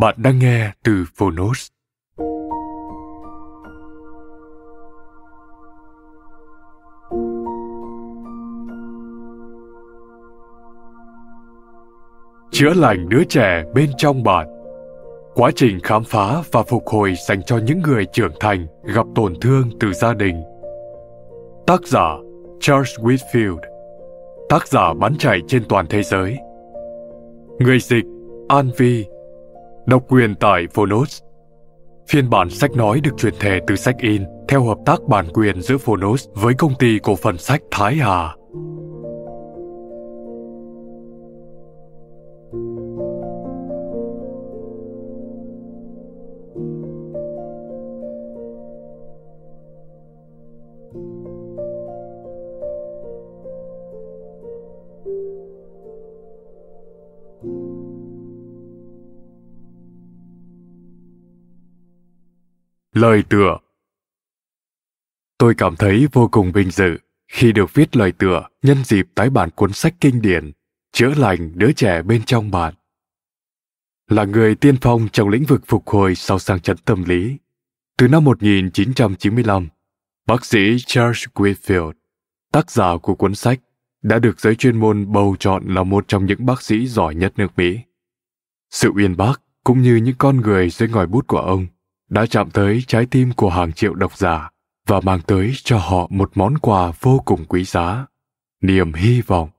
Bạn đang nghe từ Phonos. Chữa lành đứa trẻ bên trong bạn Quá trình khám phá và phục hồi dành cho những người trưởng thành gặp tổn thương từ gia đình. Tác giả Charles Whitfield Tác giả bán chạy trên toàn thế giới Người dịch An Vi Độc quyền tại Phonos. Phiên bản sách nói được truyền thể từ sách in, theo hợp tác bản quyền giữa Phonos với công ty cổ phần sách Thái Hà. Lời tựa Tôi cảm thấy vô cùng vinh dự khi được viết lời tựa nhân dịp tái bản cuốn sách kinh điển Chữa lành đứa trẻ bên trong bạn. Là người tiên phong trong lĩnh vực phục hồi sau sang chấn tâm lý. Từ năm 1995, bác sĩ Charles Whitfield, tác giả của cuốn sách, đã được giới chuyên môn bầu chọn là một trong những bác sĩ giỏi nhất nước Mỹ. Sự uyên bác cũng như những con người dưới ngòi bút của ông đã chạm tới trái tim của hàng triệu độc giả và mang tới cho họ một món quà vô cùng quý giá, niềm hy vọng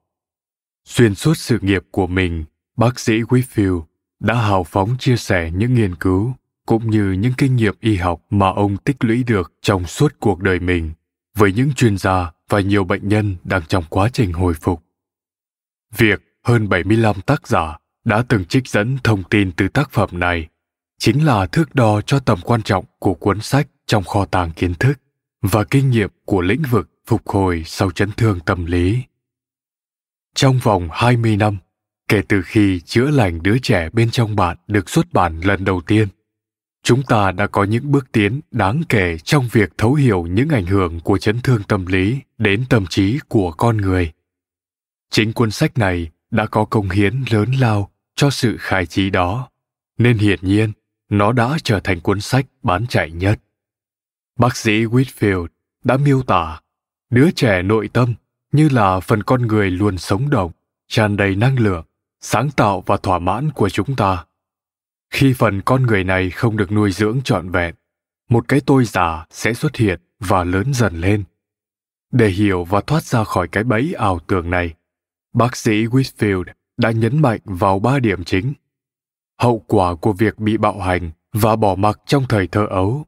xuyên suốt sự nghiệp của mình, bác sĩ whitfield đã hào phóng chia sẻ những nghiên cứu cũng như những kinh nghiệm y học mà ông tích lũy được trong suốt cuộc đời mình với những chuyên gia và nhiều bệnh nhân đang trong quá trình hồi phục. Việc hơn 75 tác giả đã từng trích dẫn thông tin từ tác phẩm này chính là thước đo cho tầm quan trọng của cuốn sách trong kho tàng kiến thức và kinh nghiệm của lĩnh vực phục hồi sau chấn thương tâm lý. Trong vòng 20 năm, kể từ khi chữa lành đứa trẻ bên trong bạn được xuất bản lần đầu tiên, chúng ta đã có những bước tiến đáng kể trong việc thấu hiểu những ảnh hưởng của chấn thương tâm lý đến tâm trí của con người. Chính cuốn sách này đã có công hiến lớn lao cho sự khai trí đó, nên hiển nhiên nó đã trở thành cuốn sách bán chạy nhất. Bác sĩ Whitfield đã miêu tả đứa trẻ nội tâm như là phần con người luôn sống động, tràn đầy năng lượng, sáng tạo và thỏa mãn của chúng ta. Khi phần con người này không được nuôi dưỡng trọn vẹn, một cái tôi già sẽ xuất hiện và lớn dần lên. Để hiểu và thoát ra khỏi cái bẫy ảo tưởng này, bác sĩ Whitfield đã nhấn mạnh vào ba điểm chính hậu quả của việc bị bạo hành và bỏ mặc trong thời thơ ấu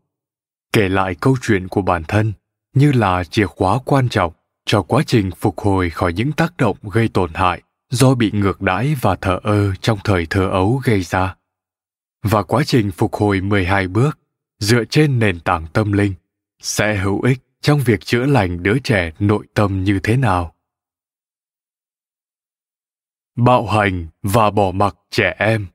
kể lại câu chuyện của bản thân, như là chìa khóa quan trọng cho quá trình phục hồi khỏi những tác động gây tổn hại do bị ngược đãi và thờ ơ trong thời thơ ấu gây ra. Và quá trình phục hồi 12 bước, dựa trên nền tảng tâm linh, sẽ hữu ích trong việc chữa lành đứa trẻ nội tâm như thế nào. Bạo hành và bỏ mặc trẻ em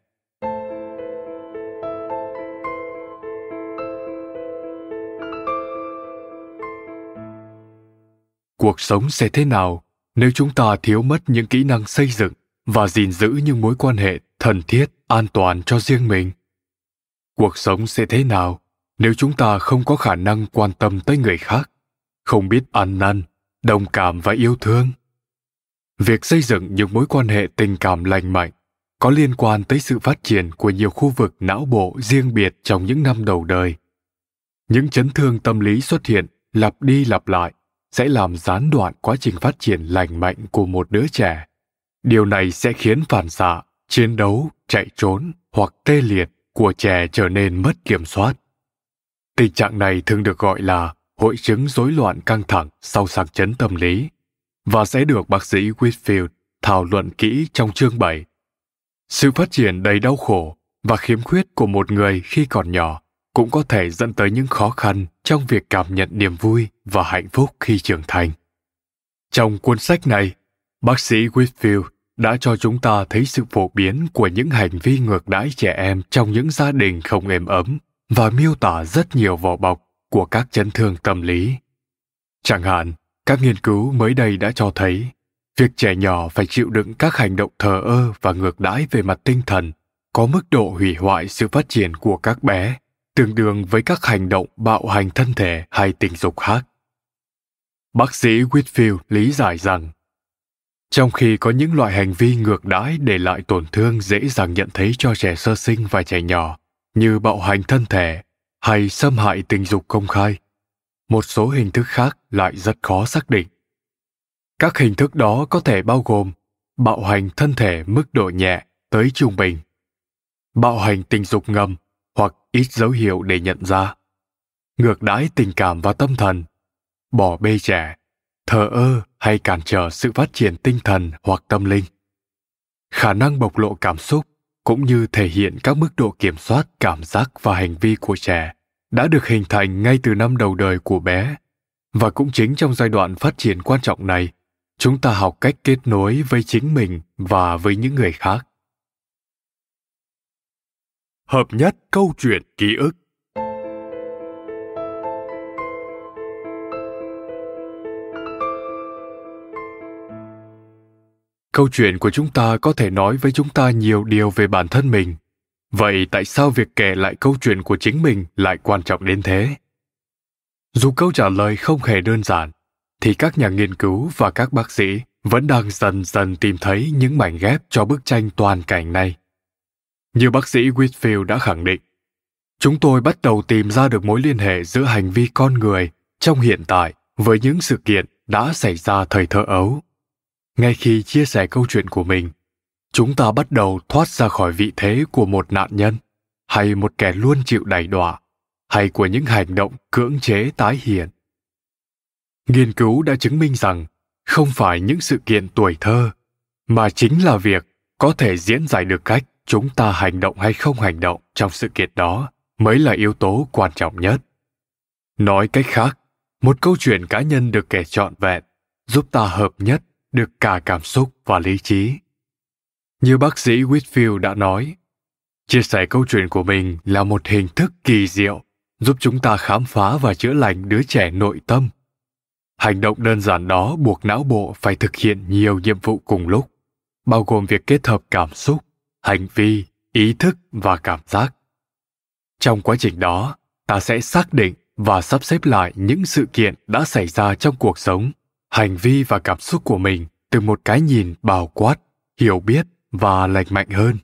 cuộc sống sẽ thế nào nếu chúng ta thiếu mất những kỹ năng xây dựng và gìn giữ những mối quan hệ thân thiết, an toàn cho riêng mình? Cuộc sống sẽ thế nào nếu chúng ta không có khả năng quan tâm tới người khác, không biết ăn năn, đồng cảm và yêu thương? Việc xây dựng những mối quan hệ tình cảm lành mạnh có liên quan tới sự phát triển của nhiều khu vực não bộ riêng biệt trong những năm đầu đời. Những chấn thương tâm lý xuất hiện lặp đi lặp lại sẽ làm gián đoạn quá trình phát triển lành mạnh của một đứa trẻ. Điều này sẽ khiến phản xạ, chiến đấu, chạy trốn hoặc tê liệt của trẻ trở nên mất kiểm soát. Tình trạng này thường được gọi là hội chứng rối loạn căng thẳng sau sạc chấn tâm lý và sẽ được bác sĩ Whitfield thảo luận kỹ trong chương 7. Sự phát triển đầy đau khổ và khiếm khuyết của một người khi còn nhỏ cũng có thể dẫn tới những khó khăn trong việc cảm nhận niềm vui và hạnh phúc khi trưởng thành. Trong cuốn sách này, bác sĩ Whitfield đã cho chúng ta thấy sự phổ biến của những hành vi ngược đãi trẻ em trong những gia đình không êm ấm và miêu tả rất nhiều vỏ bọc của các chấn thương tâm lý. Chẳng hạn, các nghiên cứu mới đây đã cho thấy việc trẻ nhỏ phải chịu đựng các hành động thờ ơ và ngược đãi về mặt tinh thần có mức độ hủy hoại sự phát triển của các bé tương đương với các hành động bạo hành thân thể hay tình dục khác. Bác sĩ Whitfield lý giải rằng, trong khi có những loại hành vi ngược đãi để lại tổn thương dễ dàng nhận thấy cho trẻ sơ sinh và trẻ nhỏ, như bạo hành thân thể hay xâm hại tình dục công khai, một số hình thức khác lại rất khó xác định. Các hình thức đó có thể bao gồm bạo hành thân thể mức độ nhẹ tới trung bình, bạo hành tình dục ngầm hoặc ít dấu hiệu để nhận ra ngược đãi tình cảm và tâm thần bỏ bê trẻ thờ ơ, hay cản trở sự phát triển tinh thần hoặc tâm linh. Khả năng bộc lộ cảm xúc cũng như thể hiện các mức độ kiểm soát cảm giác và hành vi của trẻ đã được hình thành ngay từ năm đầu đời của bé. Và cũng chính trong giai đoạn phát triển quan trọng này, chúng ta học cách kết nối với chính mình và với những người khác. Hợp nhất câu chuyện ký ức. Câu chuyện của chúng ta có thể nói với chúng ta nhiều điều về bản thân mình. Vậy tại sao việc kể lại câu chuyện của chính mình lại quan trọng đến thế? Dù câu trả lời không hề đơn giản thì các nhà nghiên cứu và các bác sĩ vẫn đang dần dần tìm thấy những mảnh ghép cho bức tranh toàn cảnh này. Như bác sĩ Whitfield đã khẳng định, chúng tôi bắt đầu tìm ra được mối liên hệ giữa hành vi con người trong hiện tại với những sự kiện đã xảy ra thời thơ ấu. Ngay khi chia sẻ câu chuyện của mình, chúng ta bắt đầu thoát ra khỏi vị thế của một nạn nhân hay một kẻ luôn chịu đày đọa hay của những hành động cưỡng chế tái hiện. Nghiên cứu đã chứng minh rằng không phải những sự kiện tuổi thơ mà chính là việc có thể diễn giải được cách chúng ta hành động hay không hành động trong sự kiện đó mới là yếu tố quan trọng nhất nói cách khác một câu chuyện cá nhân được kể trọn vẹn giúp ta hợp nhất được cả cảm xúc và lý trí. Như bác sĩ whitfield đã nói, chia sẻ câu chuyện của mình là một hình thức kỳ diệu, giúp chúng ta khám phá và chữa lành đứa trẻ nội tâm. Hành động đơn giản đó buộc não bộ phải thực hiện nhiều nhiệm vụ cùng lúc, bao gồm việc kết hợp cảm xúc, hành vi, ý thức và cảm giác. Trong quá trình đó, ta sẽ xác định và sắp xếp lại những sự kiện đã xảy ra trong cuộc sống hành vi và cảm xúc của mình từ một cái nhìn bao quát, hiểu biết và lành mạnh hơn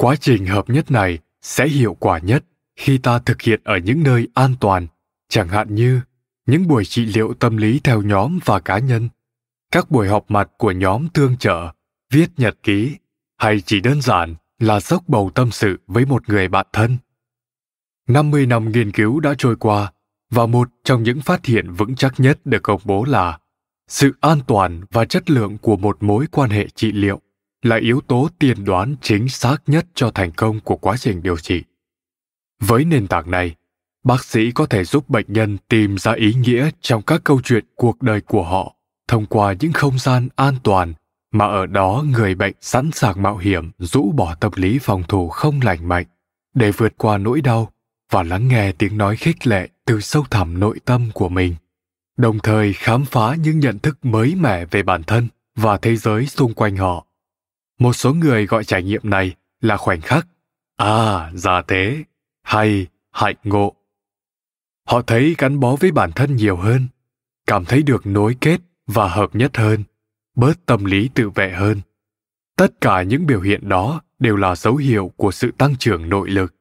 quá trình hợp nhất này sẽ hiệu quả nhất khi ta thực hiện ở những nơi an toàn, chẳng hạn như những buổi trị liệu tâm lý theo nhóm và cá nhân, các buổi họp mặt của nhóm tương trợ, viết nhật ký, hay chỉ đơn giản là dốc bầu tâm sự với một người bạn thân. 50 năm nghiên cứu đã trôi qua và một trong những phát hiện vững chắc nhất được công bố là sự an toàn và chất lượng của một mối quan hệ trị liệu là yếu tố tiên đoán chính xác nhất cho thành công của quá trình điều trị. Với nền tảng này, bác sĩ có thể giúp bệnh nhân tìm ra ý nghĩa trong các câu chuyện cuộc đời của họ thông qua những không gian an toàn mà ở đó người bệnh sẵn sàng mạo hiểm rũ bỏ tâm lý phòng thủ không lành mạnh để vượt qua nỗi đau và lắng nghe tiếng nói khích lệ từ sâu thẳm nội tâm của mình đồng thời khám phá những nhận thức mới mẻ về bản thân và thế giới xung quanh họ một số người gọi trải nghiệm này là khoảnh khắc À, già thế, hay, hạnh ngộ. Họ thấy gắn bó với bản thân nhiều hơn, cảm thấy được nối kết và hợp nhất hơn, bớt tâm lý tự vệ hơn. Tất cả những biểu hiện đó đều là dấu hiệu của sự tăng trưởng nội lực.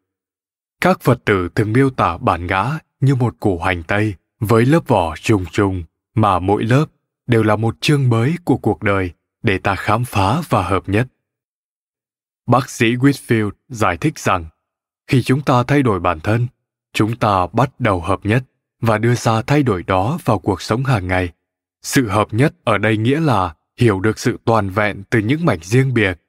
Các Phật tử thường miêu tả bản ngã như một củ hành tây với lớp vỏ trùng trùng mà mỗi lớp đều là một chương mới của cuộc đời để ta khám phá và hợp nhất. Bác sĩ Whitfield giải thích rằng, khi chúng ta thay đổi bản thân, chúng ta bắt đầu hợp nhất và đưa ra thay đổi đó vào cuộc sống hàng ngày. Sự hợp nhất ở đây nghĩa là hiểu được sự toàn vẹn từ những mảnh riêng biệt.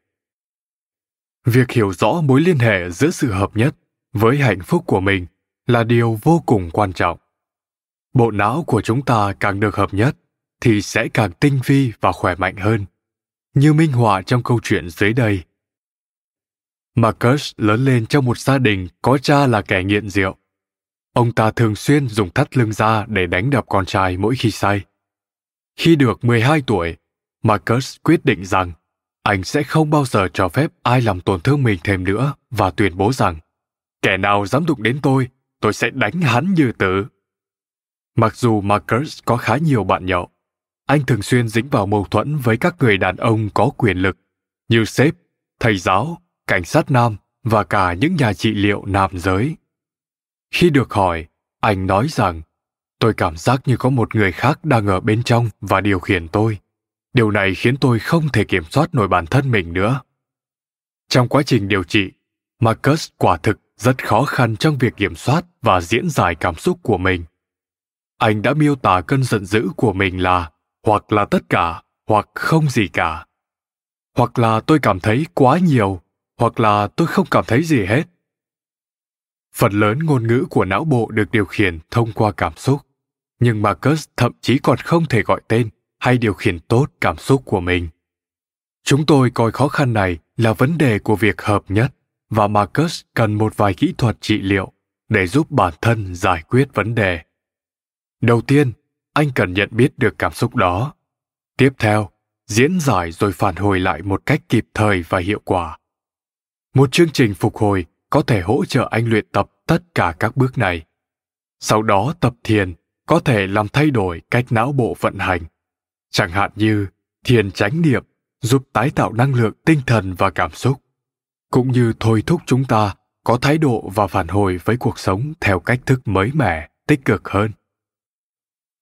Việc hiểu rõ mối liên hệ giữa sự hợp nhất với hạnh phúc của mình là điều vô cùng quan trọng. Bộ não của chúng ta càng được hợp nhất thì sẽ càng tinh vi và khỏe mạnh hơn. Như minh họa trong câu chuyện dưới đây. Marcus lớn lên trong một gia đình có cha là kẻ nghiện rượu. Ông ta thường xuyên dùng thắt lưng ra để đánh đập con trai mỗi khi say. Khi được 12 tuổi, Marcus quyết định rằng anh sẽ không bao giờ cho phép ai làm tổn thương mình thêm nữa và tuyên bố rằng kẻ nào dám đụng đến tôi, tôi sẽ đánh hắn như tử. Mặc dù Marcus có khá nhiều bạn nhậu, anh thường xuyên dính vào mâu thuẫn với các người đàn ông có quyền lực như sếp, thầy giáo, cảnh sát nam và cả những nhà trị liệu nam giới. Khi được hỏi, anh nói rằng tôi cảm giác như có một người khác đang ở bên trong và điều khiển tôi điều này khiến tôi không thể kiểm soát nổi bản thân mình nữa trong quá trình điều trị marcus quả thực rất khó khăn trong việc kiểm soát và diễn giải cảm xúc của mình. Anh đã miêu tả cơn giận dữ của mình là, hoặc là tất cả, hoặc không gì cả. Hoặc là tôi cảm thấy quá nhiều, hoặc là tôi không cảm thấy gì hết. Phần lớn ngôn ngữ của não bộ được điều khiển thông qua cảm xúc. Nhưng marcus thậm chí còn không thể gọi tên hay điều khiển tốt cảm xúc của mình. Chúng tôi coi khó khăn này là vấn đề của việc hợp nhất và marcus cần một vài kỹ thuật trị liệu để giúp bản thân giải quyết vấn đề. Đầu tiên, anh cần nhận biết được cảm xúc đó. Tiếp theo, diễn giải rồi phản hồi lại một cách kịp thời và hiệu quả. Một chương trình phục hồi có thể hỗ trợ anh luyện tập tất cả các bước này. Sau đó tập thiền có thể làm thay đổi cách não bộ vận hành. Chẳng hạn như thiền chánh niệm giúp tái tạo năng lượng tinh thần và cảm xúc cũng như thôi thúc chúng ta có thái độ và phản hồi với cuộc sống theo cách thức mới mẻ, tích cực hơn.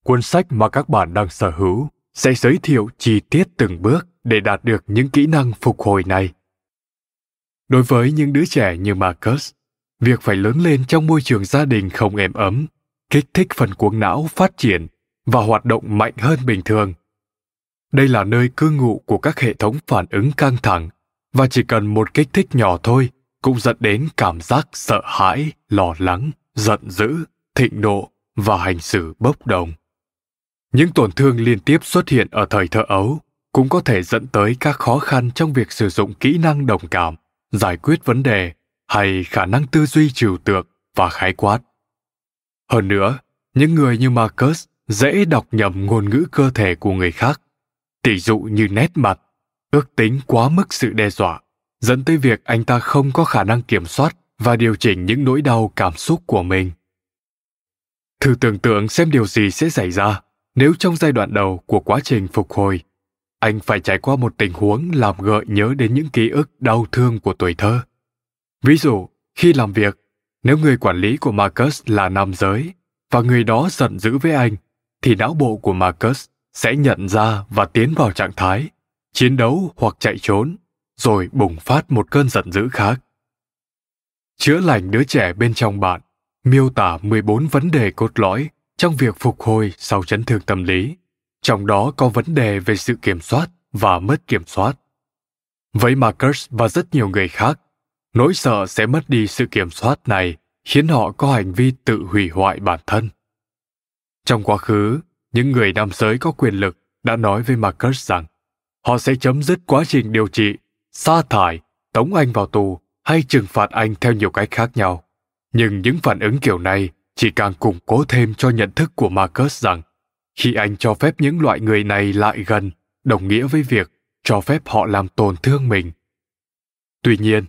Cuốn sách mà các bạn đang sở hữu sẽ giới thiệu chi tiết từng bước để đạt được những kỹ năng phục hồi này. Đối với những đứa trẻ như marcus, việc phải lớn lên trong môi trường gia đình không êm ấm, kích thích phần cuống não phát triển và hoạt động mạnh hơn bình thường. Đây là nơi cư ngụ của các hệ thống phản ứng căng thẳng và chỉ cần một kích thích nhỏ thôi, cũng dẫn đến cảm giác sợ hãi, lo lắng, giận dữ, thịnh nộ và hành xử bốc đồng. Những tổn thương liên tiếp xuất hiện ở thời thơ ấu cũng có thể dẫn tới các khó khăn trong việc sử dụng kỹ năng đồng cảm, giải quyết vấn đề hay khả năng tư duy trừu tượng và khái quát. Hơn nữa, những người như marcus dễ đọc nhầm ngôn ngữ cơ thể của người khác. Tỷ dụ như nét mặt ước tính quá mức sự đe dọa, dẫn tới việc anh ta không có khả năng kiểm soát và điều chỉnh những nỗi đau cảm xúc của mình. Thử tưởng tượng xem điều gì sẽ xảy ra nếu trong giai đoạn đầu của quá trình phục hồi, anh phải trải qua một tình huống làm gợi nhớ đến những ký ức đau thương của tuổi thơ. Ví dụ, khi làm việc, nếu người quản lý của marcus là nam giới và người đó giận dữ với anh, thì não bộ của marcus sẽ nhận ra và tiến vào trạng thái chiến đấu hoặc chạy trốn, rồi bùng phát một cơn giận dữ khác. Chữa lành đứa trẻ bên trong bạn miêu tả 14 vấn đề cốt lõi trong việc phục hồi sau chấn thương tâm lý, trong đó có vấn đề về sự kiểm soát và mất kiểm soát. Với Marcus và rất nhiều người khác, nỗi sợ sẽ mất đi sự kiểm soát này khiến họ có hành vi tự hủy hoại bản thân. Trong quá khứ, những người nam giới có quyền lực đã nói với Marcus rằng họ sẽ chấm dứt quá trình điều trị, sa thải, tống anh vào tù hay trừng phạt anh theo nhiều cách khác nhau. Nhưng những phản ứng kiểu này chỉ càng củng cố thêm cho nhận thức của Marcus rằng khi anh cho phép những loại người này lại gần, đồng nghĩa với việc cho phép họ làm tổn thương mình. Tuy nhiên,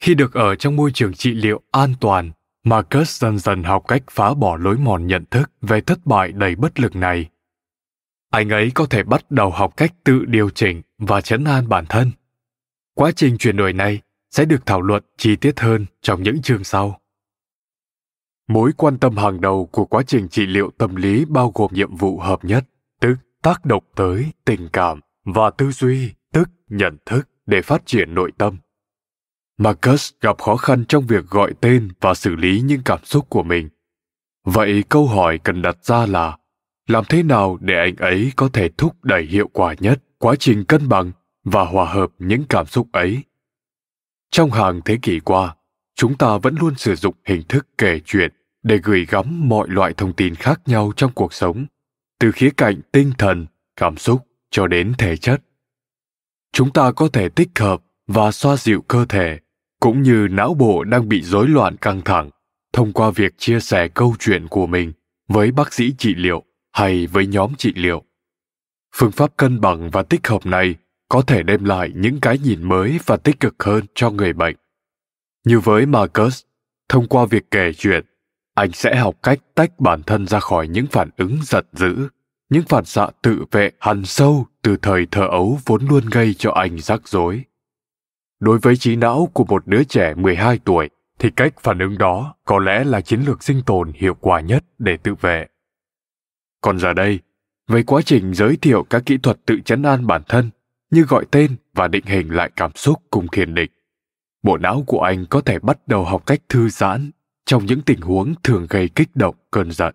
Khi được ở trong môi trường trị liệu an toàn, Marcus dần dần học cách phá bỏ lối mòn nhận thức về thất bại đầy bất lực này. Anh ấy có thể bắt đầu học cách tự điều chỉnh và chấn an bản thân. Quá trình chuyển đổi này sẽ được thảo luận chi tiết hơn trong những chương sau. Mối quan tâm hàng đầu của quá trình trị liệu tâm lý bao gồm nhiệm vụ hợp nhất, tức tác động tới tình cảm và tư duy, tức nhận thức để phát triển nội tâm. Marcus gặp khó khăn trong việc gọi tên và xử lý những cảm xúc của mình. Vậy câu hỏi cần đặt ra là làm thế nào để anh ấy có thể thúc đẩy hiệu quả nhất quá trình cân bằng và hòa hợp những cảm xúc ấy? Trong hàng thế kỷ qua, chúng ta vẫn luôn sử dụng hình thức kể chuyện để gửi gắm mọi loại thông tin khác nhau trong cuộc sống, từ khía cạnh tinh thần, cảm xúc cho đến thể chất. Chúng ta có thể tích hợp và xoa dịu cơ thể cũng như não bộ đang bị rối loạn căng thẳng thông qua việc chia sẻ câu chuyện của mình với bác sĩ trị liệu hay với nhóm trị liệu. Phương pháp cân bằng và tích hợp này có thể đem lại những cái nhìn mới và tích cực hơn cho người bệnh. Như với marcus thông qua việc kể chuyện anh sẽ học cách tách bản thân ra khỏi những phản ứng giật dữ những phản xạ tự vệ hằn sâu từ thời thơ ấu vốn luôn gây cho anh rắc rối. Đối với trí não của một đứa trẻ 12 tuổi, thì cách phản ứng đó có lẽ là chiến lược sinh tồn hiệu quả nhất để tự vệ. Còn giờ đây, với quá trình giới thiệu các kỹ thuật tự chấn an bản thân như gọi tên và định hình lại cảm xúc cùng thiền định, bộ não của anh có thể bắt đầu học cách thư giãn trong những tình huống thường gây kích động cơn giận.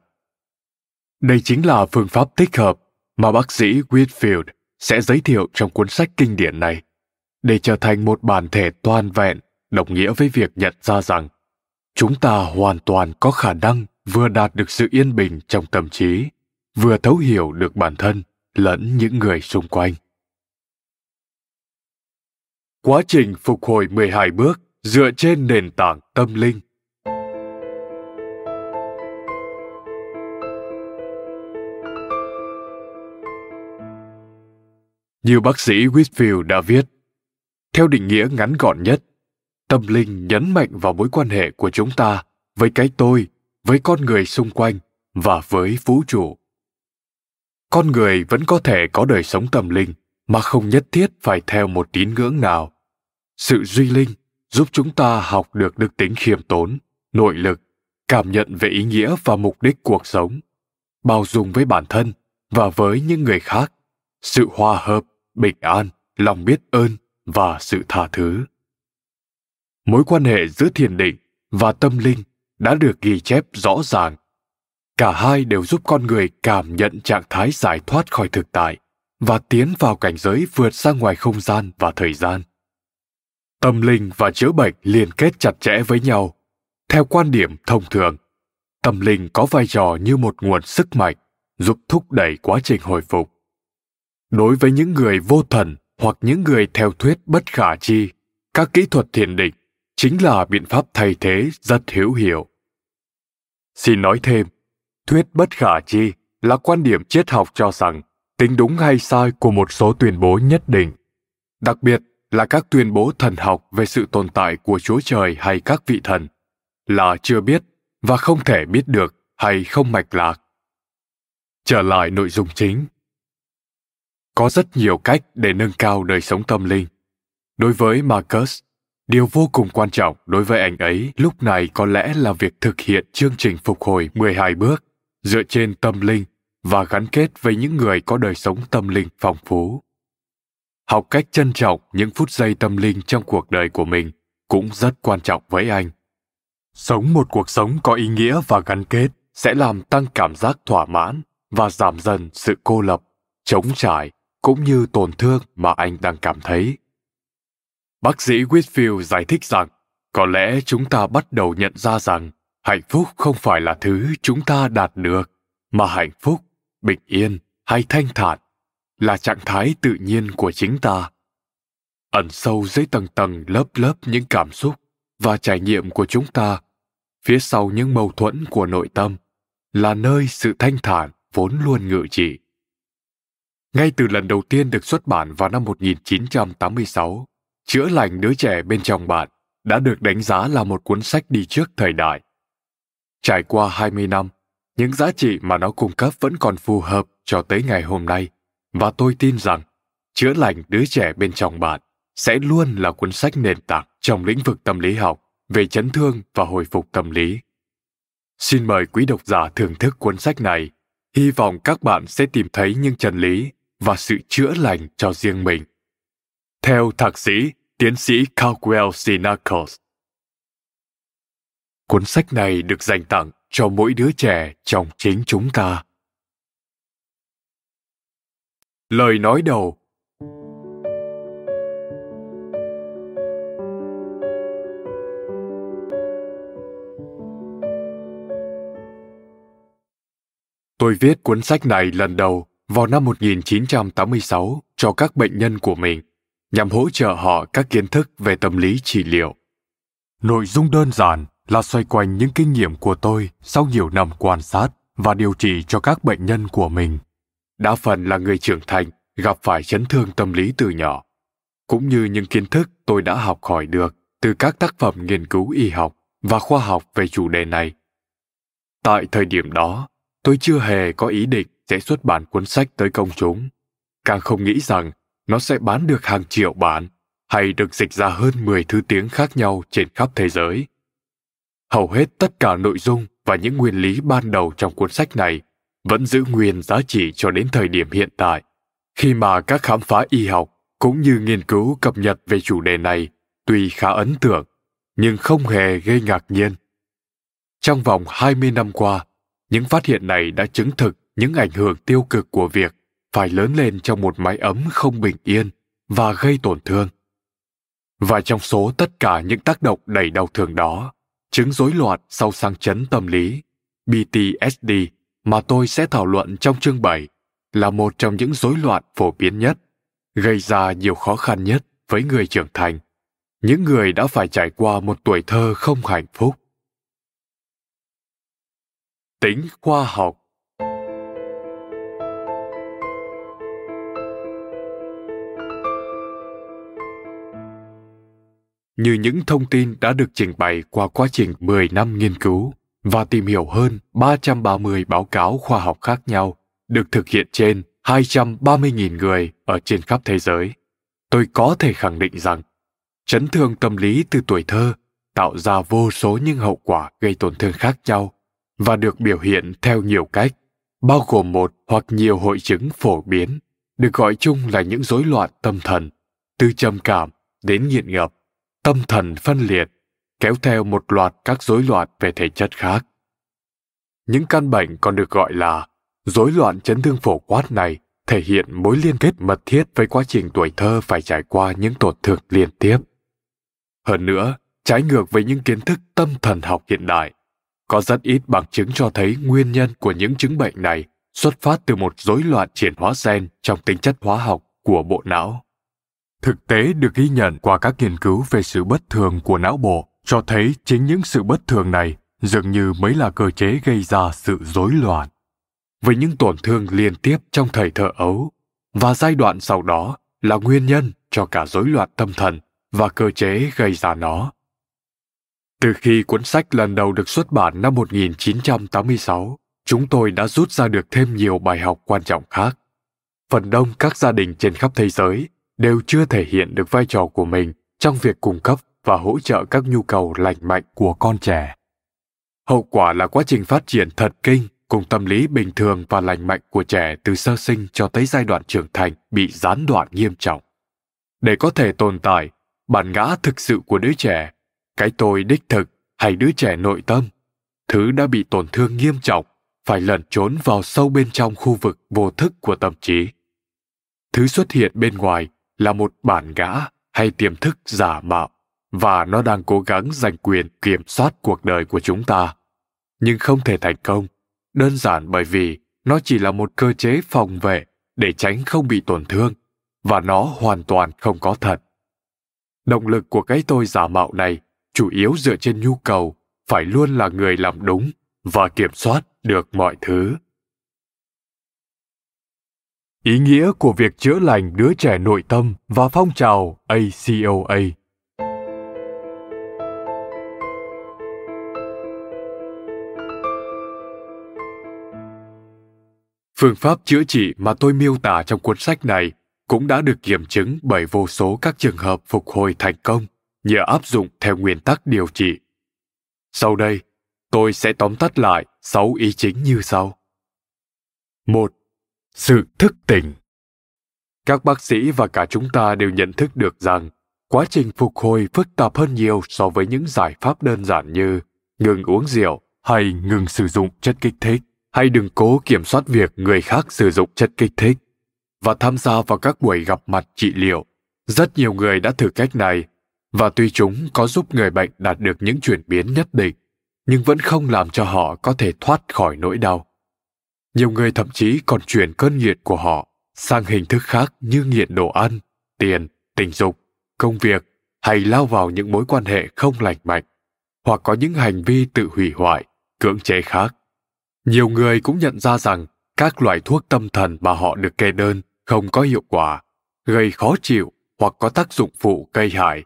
Đây chính là phương pháp tích hợp mà bác sĩ Whitfield sẽ giới thiệu trong cuốn sách kinh điển này để trở thành một bản thể toàn vẹn đồng nghĩa với việc nhận ra rằng chúng ta hoàn toàn có khả năng vừa đạt được sự yên bình trong tâm trí vừa thấu hiểu được bản thân lẫn những người xung quanh. Quá trình phục hồi 12 bước dựa trên nền tảng tâm linh. Như bác sĩ Whitfield đã viết, theo định nghĩa ngắn gọn nhất tâm linh nhấn mạnh vào mối quan hệ của chúng ta với cái tôi với con người xung quanh và với vũ trụ con người vẫn có thể có đời sống tâm linh, mà không nhất thiết phải theo một tín ngưỡng nào. Sự duy linh giúp chúng ta học được đức tính khiêm tốn, nội lực, cảm nhận về ý nghĩa và mục đích cuộc sống. Bao dung với bản thân và với những người khác, sự hòa hợp, bình an, lòng biết ơn và sự tha thứ. Mối quan hệ giữa thiền định và tâm linh đã được ghi chép rõ ràng cả hai đều giúp con người cảm nhận trạng thái giải thoát khỏi thực tại và tiến vào cảnh giới vượt ra ngoài không gian và thời gian. Tâm linh và chữa bệnh liên kết chặt chẽ với nhau. Theo quan điểm thông thường, tâm linh có vai trò như một nguồn sức mạnh giúp thúc đẩy quá trình hồi phục. Đối với những người vô thần hoặc những người theo thuyết bất khả chi, các kỹ thuật thiền định chính là biện pháp thay thế rất hữu hiệu. Xin nói thêm thuyết bất khả chi là quan điểm triết học cho rằng tính đúng hay sai của một số tuyên bố nhất định đặc biệt là các tuyên bố thần học về sự tồn tại của chúa trời hay các vị thần là chưa biết và không thể biết được hay không mạch lạc. Trở lại nội dung chính. Có rất nhiều cách để nâng cao đời sống tâm linh. Đối với Marcus, điều vô cùng quan trọng đối với anh ấy lúc này có lẽ là việc thực hiện chương trình phục hồi 12 bước dựa trên tâm linh và gắn kết với những người có đời sống tâm linh phong phú. Học cách trân trọng những phút giây tâm linh trong cuộc đời của mình cũng rất quan trọng với anh. Sống một cuộc sống có ý nghĩa và gắn kết sẽ làm tăng cảm giác thỏa mãn và giảm dần sự cô lập, chống trải cũng như tổn thương mà anh đang cảm thấy. Bác sĩ Whitfield giải thích rằng, có lẽ chúng ta bắt đầu nhận ra rằng hạnh phúc không phải là thứ chúng ta đạt được, mà hạnh phúc, bình yên hay thanh thản là trạng thái tự nhiên của chính ta. Ẩn sâu dưới tầng tầng lớp lớp những cảm xúc và trải nghiệm của chúng ta, phía sau những mâu thuẫn của nội tâm, là nơi sự thanh thản vốn luôn ngự trị. Ngay từ lần đầu tiên được xuất bản vào năm 1986, Chữa lành đứa trẻ bên trong bạn đã được đánh giá là một cuốn sách đi trước thời đại. Trải qua 20 năm, những giá trị mà nó cung cấp vẫn còn phù hợp cho tới ngày hôm nay và tôi tin rằng chữa lành đứa trẻ bên trong bạn sẽ luôn là cuốn sách nền tảng trong lĩnh vực tâm lý học về chấn thương và hồi phục tâm lý. Xin mời quý độc giả thưởng thức cuốn sách này. Hy vọng các bạn sẽ tìm thấy những chân lý và sự chữa lành cho riêng mình. Theo thạc sĩ, tiến sĩ Caldwell C. Knuckles. Cuốn sách này được dành tặng cho mỗi đứa trẻ trong chính chúng ta. Lời nói đầu Tôi viết cuốn sách này lần đầu vào năm 1986 cho các bệnh nhân của mình, nhằm hỗ trợ họ các kiến thức về tâm lý trị liệu. Nội dung đơn giản là xoay quanh những kinh nghiệm của tôi sau nhiều năm quan sát và điều trị cho các bệnh nhân của mình. Đa phần là người trưởng thành gặp phải chấn thương tâm lý từ nhỏ, cũng như những kiến thức tôi đã học hỏi được từ các tác phẩm nghiên cứu y học và khoa học về chủ đề này. Tại thời điểm đó, tôi chưa hề có ý định sẽ xuất bản cuốn sách tới công chúng, càng không nghĩ rằng nó sẽ bán được hàng triệu bản hay được dịch ra hơn 10 thứ tiếng khác nhau trên khắp thế giới. Hầu hết tất cả nội dung và những nguyên lý ban đầu trong cuốn sách này vẫn giữ nguyên giá trị cho đến thời điểm hiện tại, khi mà các khám phá y học cũng như nghiên cứu cập nhật về chủ đề này tuy khá ấn tượng, nhưng không hề gây ngạc nhiên. Trong vòng 20 năm qua, những phát hiện này đã chứng thực những ảnh hưởng tiêu cực của việc phải lớn lên trong một mái ấm không bình yên và gây tổn thương. Và trong số tất cả những tác động đầy đau thương đó, chứng rối loạn sau sang chấn tâm lý, PTSD mà tôi sẽ thảo luận trong chương 7 là một trong những rối loạn phổ biến nhất, gây ra nhiều khó khăn nhất với người trưởng thành, những người đã phải trải qua một tuổi thơ không hạnh phúc. Tính khoa học. Như những thông tin đã được trình bày qua quá trình 10 năm nghiên cứu và tìm hiểu hơn 330 báo cáo khoa học khác nhau được thực hiện trên 230.000 người ở trên khắp thế giới. Tôi có thể khẳng định rằng chấn thương tâm lý từ tuổi thơ tạo ra vô số những hậu quả gây tổn thương khác nhau và được biểu hiện theo nhiều cách, bao gồm một hoặc nhiều hội chứng phổ biến, được gọi chung là những rối loạn tâm thần, từ trầm cảm đến nghiện ngập tâm thần phân liệt, kéo theo một loạt các rối loạn về thể chất khác. Những căn bệnh còn được gọi là rối loạn chấn thương phổ quát này thể hiện mối liên kết mật thiết với quá trình tuổi thơ phải trải qua những tổn thương liên tiếp. Hơn nữa, trái ngược với những kiến thức tâm thần học hiện đại, có rất ít bằng chứng cho thấy nguyên nhân của những chứng bệnh này xuất phát từ một rối loạn chuyển hóa gen trong tính chất hóa học của bộ não. Thực tế được ghi nhận qua các nghiên cứu về sự bất thường của não bộ cho thấy chính những sự bất thường này dường như mới là cơ chế gây ra sự rối loạn. Với những tổn thương liên tiếp trong thời thơ ấu và giai đoạn sau đó là nguyên nhân cho cả rối loạn tâm thần và cơ chế gây ra nó. Từ khi cuốn sách lần đầu được xuất bản năm 1986, chúng tôi đã rút ra được thêm nhiều bài học quan trọng khác. Phần đông các gia đình trên khắp thế giới đều chưa thể hiện được vai trò của mình trong việc cung cấp và hỗ trợ các nhu cầu lành mạnh của con trẻ. Hậu quả là quá trình phát triển thật kinh cùng tâm lý bình thường và lành mạnh của trẻ từ sơ sinh cho tới giai đoạn trưởng thành bị gián đoạn nghiêm trọng. Để có thể tồn tại, bản ngã thực sự của đứa trẻ, cái tôi đích thực hay đứa trẻ nội tâm, thứ đã bị tổn thương nghiêm trọng, phải lẩn trốn vào sâu bên trong khu vực vô thức của tâm trí. Thứ xuất hiện bên ngoài là một bản ngã hay tiềm thức giả mạo, và nó đang cố gắng giành quyền kiểm soát cuộc đời của chúng ta. Nhưng không thể thành công. Đơn giản bởi vì nó chỉ là một cơ chế phòng vệ để tránh không bị tổn thương, và nó hoàn toàn không có thật. Động lực của cái tôi giả mạo này chủ yếu dựa trên nhu cầu, phải luôn là người làm đúng và kiểm soát được mọi thứ. Ý nghĩa của việc chữa lành đứa trẻ nội tâm và phong trào ACOA. Phương pháp chữa trị mà tôi miêu tả trong cuốn sách này cũng đã được kiểm chứng bởi vô số các trường hợp phục hồi thành công nhờ áp dụng theo nguyên tắc điều trị. Sau đây, tôi sẽ tóm tắt lại 6 ý chính như sau. 1 sự thức tỉnh. Các bác sĩ và cả chúng ta đều nhận thức được rằng, quá trình phục hồi phức tạp hơn nhiều so với những giải pháp đơn giản như ngừng uống rượu hay ngừng sử dụng chất kích thích, hay đừng cố kiểm soát việc người khác sử dụng chất kích thích. Và tham gia vào các buổi gặp mặt trị liệu, rất nhiều người đã thử cách này. Và tuy chúng có giúp người bệnh đạt được những chuyển biến nhất định, nhưng vẫn không làm cho họ có thể thoát khỏi nỗi đau nhiều người thậm chí còn chuyển cơn nghiện của họ sang hình thức khác như nghiện đồ ăn, tiền, tình dục, công việc hay lao vào những mối quan hệ không lành mạnh hoặc có những hành vi tự hủy hoại, cưỡng chế khác. Nhiều người cũng nhận ra rằng các loại thuốc tâm thần mà họ được kê đơn không có hiệu quả, gây khó chịu hoặc có tác dụng phụ gây hại.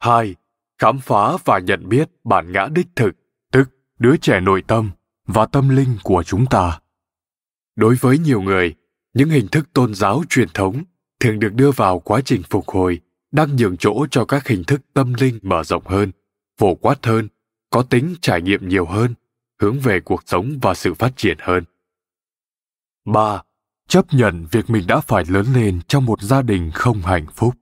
Hai, khám phá và nhận biết bản ngã đích thực, tức đứa trẻ nội tâm và tâm linh của chúng ta. Đối với nhiều người, những hình thức tôn giáo truyền thống thường được đưa vào quá trình phục hồi, đang nhường chỗ cho các hình thức tâm linh mở rộng hơn, phổ quát hơn, có tính trải nghiệm nhiều hơn, hướng về cuộc sống và sự phát triển hơn. Ba, chấp nhận việc mình đã phải lớn lên trong một gia đình không hạnh phúc.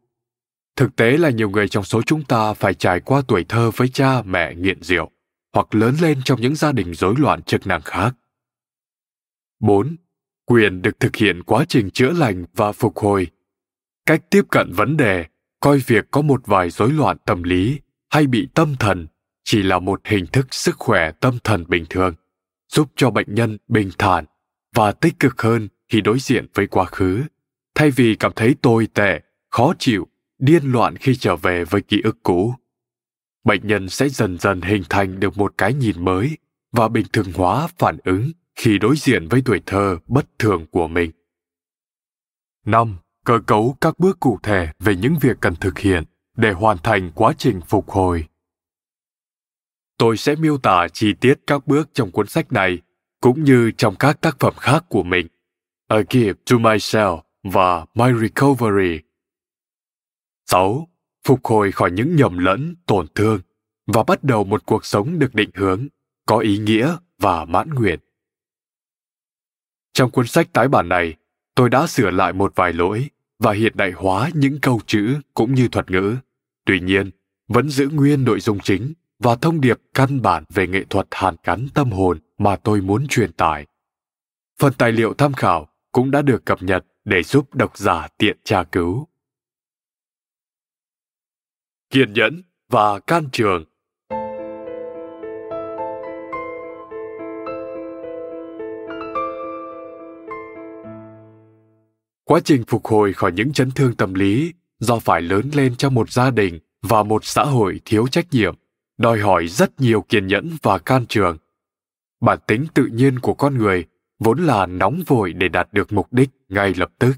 Thực tế là nhiều người trong số chúng ta phải trải qua tuổi thơ với cha mẹ nghiện rượu hoặc lớn lên trong những gia đình rối loạn chức năng khác 4. Quyền được thực hiện quá trình chữa lành và phục hồi. Cách tiếp cận vấn đề, coi việc có một vài rối loạn tâm lý hay bị tâm thần chỉ là một hình thức sức khỏe tâm thần bình thường, giúp cho bệnh nhân bình thản và tích cực hơn khi đối diện với quá khứ, thay vì cảm thấy tồi tệ, khó chịu, điên loạn khi trở về với ký ức cũ. Bệnh nhân sẽ dần dần hình thành được một cái nhìn mới và bình thường hóa phản ứng khi đối diện với tuổi thơ bất thường của mình. 5. Cơ cấu các bước cụ thể về những việc cần thực hiện để hoàn thành quá trình phục hồi. Tôi sẽ miêu tả chi tiết các bước trong cuốn sách này cũng như trong các tác phẩm khác của mình. A Gift to Myself và My Recovery. 6. Phục hồi khỏi những nhầm lẫn, tổn thương và bắt đầu một cuộc sống được định hướng, có ý nghĩa và mãn nguyện. Trong cuốn sách tái bản này, tôi đã sửa lại một vài lỗi và hiện đại hóa những câu chữ cũng như thuật ngữ. Tuy nhiên, vẫn giữ nguyên nội dung chính và thông điệp căn bản về nghệ thuật hàn gắn tâm hồn mà tôi muốn truyền tải. Phần tài liệu tham khảo cũng đã được cập nhật để giúp độc giả tiện tra cứu. Kiên nhẫn và can trường. Quá trình phục hồi khỏi những chấn thương tâm lý do phải lớn lên trong một gia đình và một xã hội thiếu trách nhiệm, đòi hỏi rất nhiều kiên nhẫn và can trường. Bản tính tự nhiên của con người vốn là nóng vội để đạt được mục đích ngay lập tức,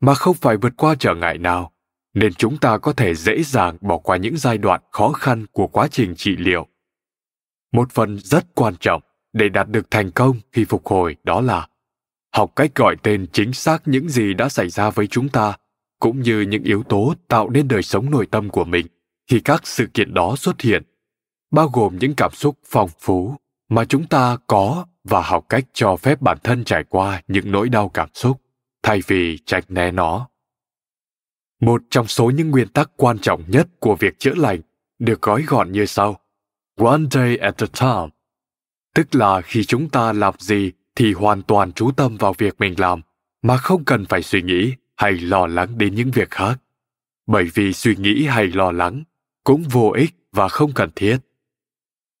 mà không phải vượt qua trở ngại nào nên chúng ta có thể dễ dàng bỏ qua những giai đoạn khó khăn của quá trình trị liệu. Một phần rất quan trọng để đạt được thành công khi phục hồi đó là học cách gọi tên chính xác những gì đã xảy ra với chúng ta, cũng như những yếu tố tạo nên đời sống nội tâm của mình khi các sự kiện đó xuất hiện, bao gồm những cảm xúc phong phú mà chúng ta có và học cách cho phép bản thân trải qua những nỗi đau cảm xúc thay vì tránh né nó một trong số những nguyên tắc quan trọng nhất của việc chữa lành được gói gọn như sau. One day at a time. Tức là khi chúng ta làm gì thì hoàn toàn chú tâm vào việc mình làm, mà không cần phải suy nghĩ hay lo lắng đến những việc khác. Bởi vì suy nghĩ hay lo lắng cũng vô ích và không cần thiết.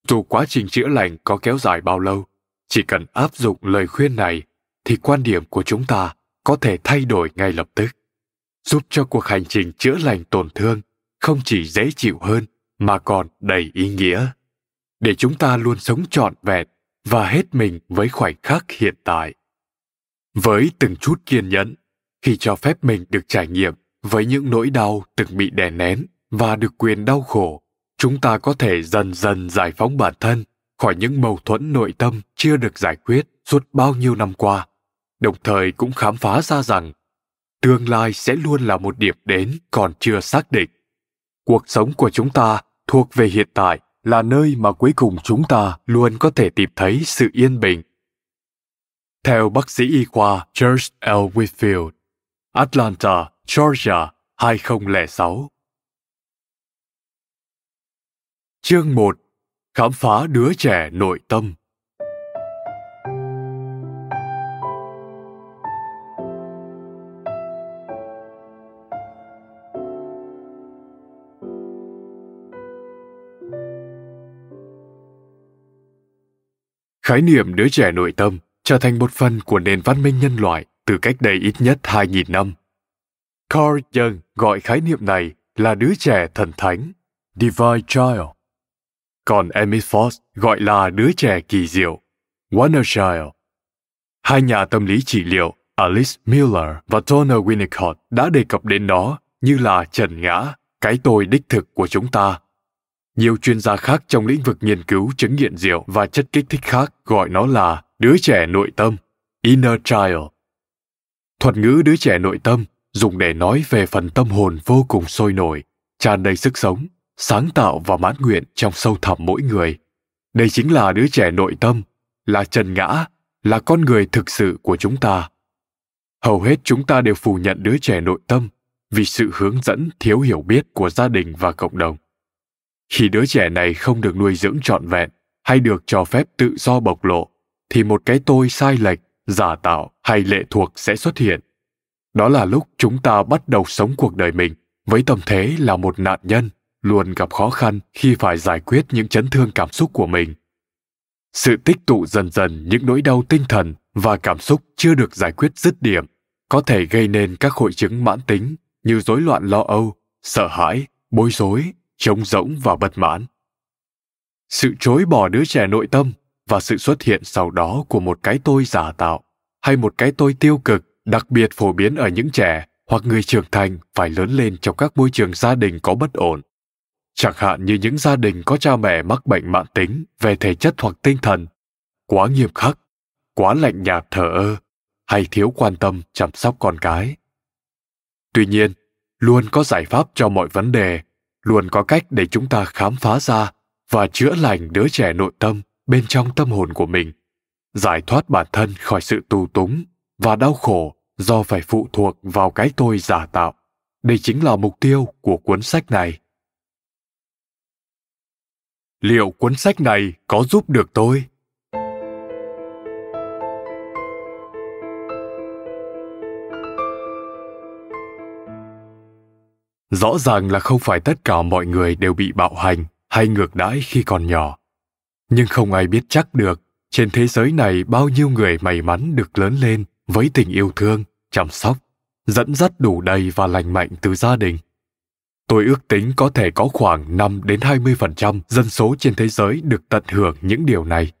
Dù quá trình chữa lành có kéo dài bao lâu, chỉ cần áp dụng lời khuyên này thì quan điểm của chúng ta có thể thay đổi ngay lập tức giúp cho cuộc hành trình chữa lành tổn thương không chỉ dễ chịu hơn mà còn đầy ý nghĩa. Để chúng ta luôn sống trọn vẹn và hết mình với khoảnh khắc hiện tại. Với từng chút kiên nhẫn, khi cho phép mình được trải nghiệm với những nỗi đau từng bị đè nén và được quyền đau khổ, chúng ta có thể dần dần giải phóng bản thân khỏi những mâu thuẫn nội tâm chưa được giải quyết suốt bao nhiêu năm qua, đồng thời cũng khám phá ra rằng tương lai sẽ luôn là một điểm đến còn chưa xác định cuộc sống của chúng ta thuộc về hiện tại là nơi mà cuối cùng chúng ta luôn có thể tìm thấy sự yên bình theo bác sĩ y khoa George L. Whitfield, Atlanta, Georgia, 2006. Chương 1. Khám phá đứa trẻ nội tâm Khái niệm đứa trẻ nội tâm trở thành một phần của nền văn minh nhân loại từ cách đây ít nhất 2.000 năm. Carl Jung gọi khái niệm này là đứa trẻ thần thánh, Divine Child. Còn Emmett Fox gọi là đứa trẻ kỳ diệu, Wonder Child. Hai nhà tâm lý trị liệu Alice Miller và Donna Winnicott đã đề cập đến nó như là trần ngã, cái tôi đích thực của chúng ta nhiều chuyên gia khác trong lĩnh vực nghiên cứu chứng nghiện rượu và chất kích thích khác gọi nó là đứa trẻ nội tâm, inner child. Thuật ngữ đứa trẻ nội tâm dùng để nói về phần tâm hồn vô cùng sôi nổi, tràn đầy sức sống, sáng tạo và mãn nguyện trong sâu thẳm mỗi người. Đây chính là đứa trẻ nội tâm, là trần ngã, là con người thực sự của chúng ta. Hầu hết chúng ta đều phủ nhận đứa trẻ nội tâm vì sự hướng dẫn thiếu hiểu biết của gia đình và cộng đồng khi đứa trẻ này không được nuôi dưỡng trọn vẹn hay được cho phép tự do bộc lộ, thì một cái tôi sai lệch, giả tạo hay lệ thuộc sẽ xuất hiện. Đó là lúc chúng ta bắt đầu sống cuộc đời mình với tâm thế là một nạn nhân luôn gặp khó khăn khi phải giải quyết những chấn thương cảm xúc của mình. Sự tích tụ dần dần những nỗi đau tinh thần và cảm xúc chưa được giải quyết dứt điểm có thể gây nên các hội chứng mãn tính như rối loạn lo âu, sợ hãi, bối rối trống rỗng và bất mãn. Sự chối bỏ đứa trẻ nội tâm và sự xuất hiện sau đó của một cái tôi giả tạo hay một cái tôi tiêu cực, đặc biệt phổ biến ở những trẻ hoặc người trưởng thành phải lớn lên trong các môi trường gia đình có bất ổn. Chẳng hạn như những gia đình có cha mẹ mắc bệnh mãn tính về thể chất hoặc tinh thần, quá nghiêm khắc, quá lạnh nhạt thờ ơ hay thiếu quan tâm chăm sóc con cái. Tuy nhiên, luôn có giải pháp cho mọi vấn đề luôn có cách để chúng ta khám phá ra và chữa lành đứa trẻ nội tâm bên trong tâm hồn của mình, giải thoát bản thân khỏi sự tù túng và đau khổ do phải phụ thuộc vào cái tôi giả tạo. Đây chính là mục tiêu của cuốn sách này. Liệu cuốn sách này có giúp được tôi? Rõ ràng là không phải tất cả mọi người đều bị bạo hành hay ngược đãi khi còn nhỏ nhưng không ai biết chắc được trên thế giới này bao nhiêu người may mắn được lớn lên với tình yêu thương chăm sóc dẫn dắt đủ đầy và lành mạnh từ gia đình. Tôi ước tính có thể có khoảng 5 đến 20% dân số trên thế giới được tận hưởng những điều này.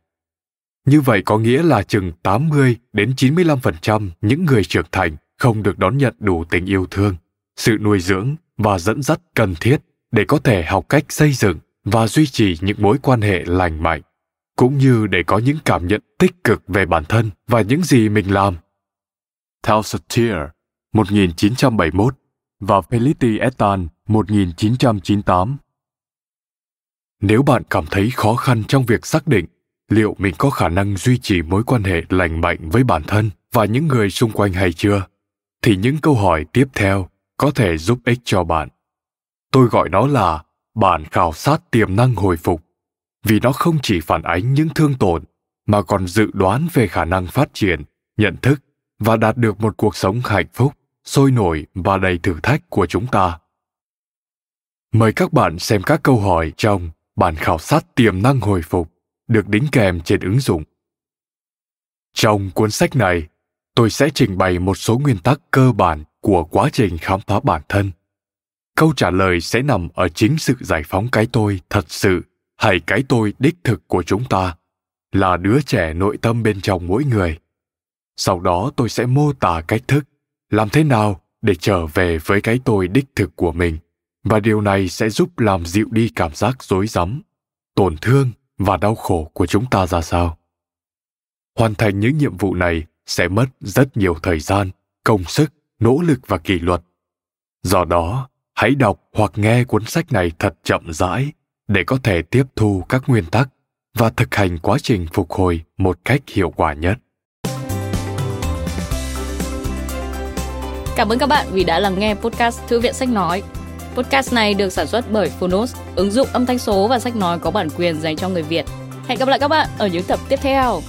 Như vậy có nghĩa là chừng 80 đến 95% những người trưởng thành không được đón nhận đủ tình yêu thương, sự nuôi dưỡng và dẫn dắt cần thiết để có thể học cách xây dựng và duy trì những mối quan hệ lành mạnh, cũng như để có những cảm nhận tích cực về bản thân và những gì mình làm. Talsatier, 1971 và Felicity Etan, 1998. Nếu bạn cảm thấy khó khăn trong việc xác định liệu mình có khả năng duy trì mối quan hệ lành mạnh với bản thân và những người xung quanh hay chưa, thì những câu hỏi tiếp theo có thể giúp ích cho bạn. Tôi gọi nó là bản khảo sát tiềm năng hồi phục vì nó không chỉ phản ánh những thương tổn, mà còn dự đoán về khả năng phát triển, nhận thức và đạt được một cuộc sống hạnh phúc, sôi nổi và đầy thử thách của chúng ta. Mời các bạn xem các câu hỏi trong bản khảo sát tiềm năng hồi phục được đính kèm trên ứng dụng. Trong cuốn sách này, tôi sẽ trình bày một số nguyên tắc cơ bản của quá trình khám phá bản thân. Câu trả lời sẽ nằm ở chính sự giải phóng cái tôi thật sự hay cái tôi đích thực của chúng ta, là đứa trẻ nội tâm bên trong mỗi người. Sau đó tôi sẽ mô tả cách thức, làm thế nào để trở về với cái tôi đích thực của mình, và điều này sẽ giúp làm dịu đi cảm giác rối rắm, tổn thương và đau khổ của chúng ta ra sao. Hoàn thành những nhiệm vụ này sẽ mất rất nhiều thời gian, công sức nỗ lực và kỷ luật do đó hãy đọc hoặc nghe cuốn sách này thật chậm rãi để có thể tiếp thu các nguyên tắc và thực hành quá trình phục hồi một cách hiệu quả nhất Cảm ơn các bạn vì đã lắng nghe podcast Thư viện Sách Nói. Podcast này được sản xuất bởi Phonos, ứng dụng âm thanh số và sách nói có bản quyền dành cho người Việt. Hẹn gặp lại các bạn ở những tập tiếp theo.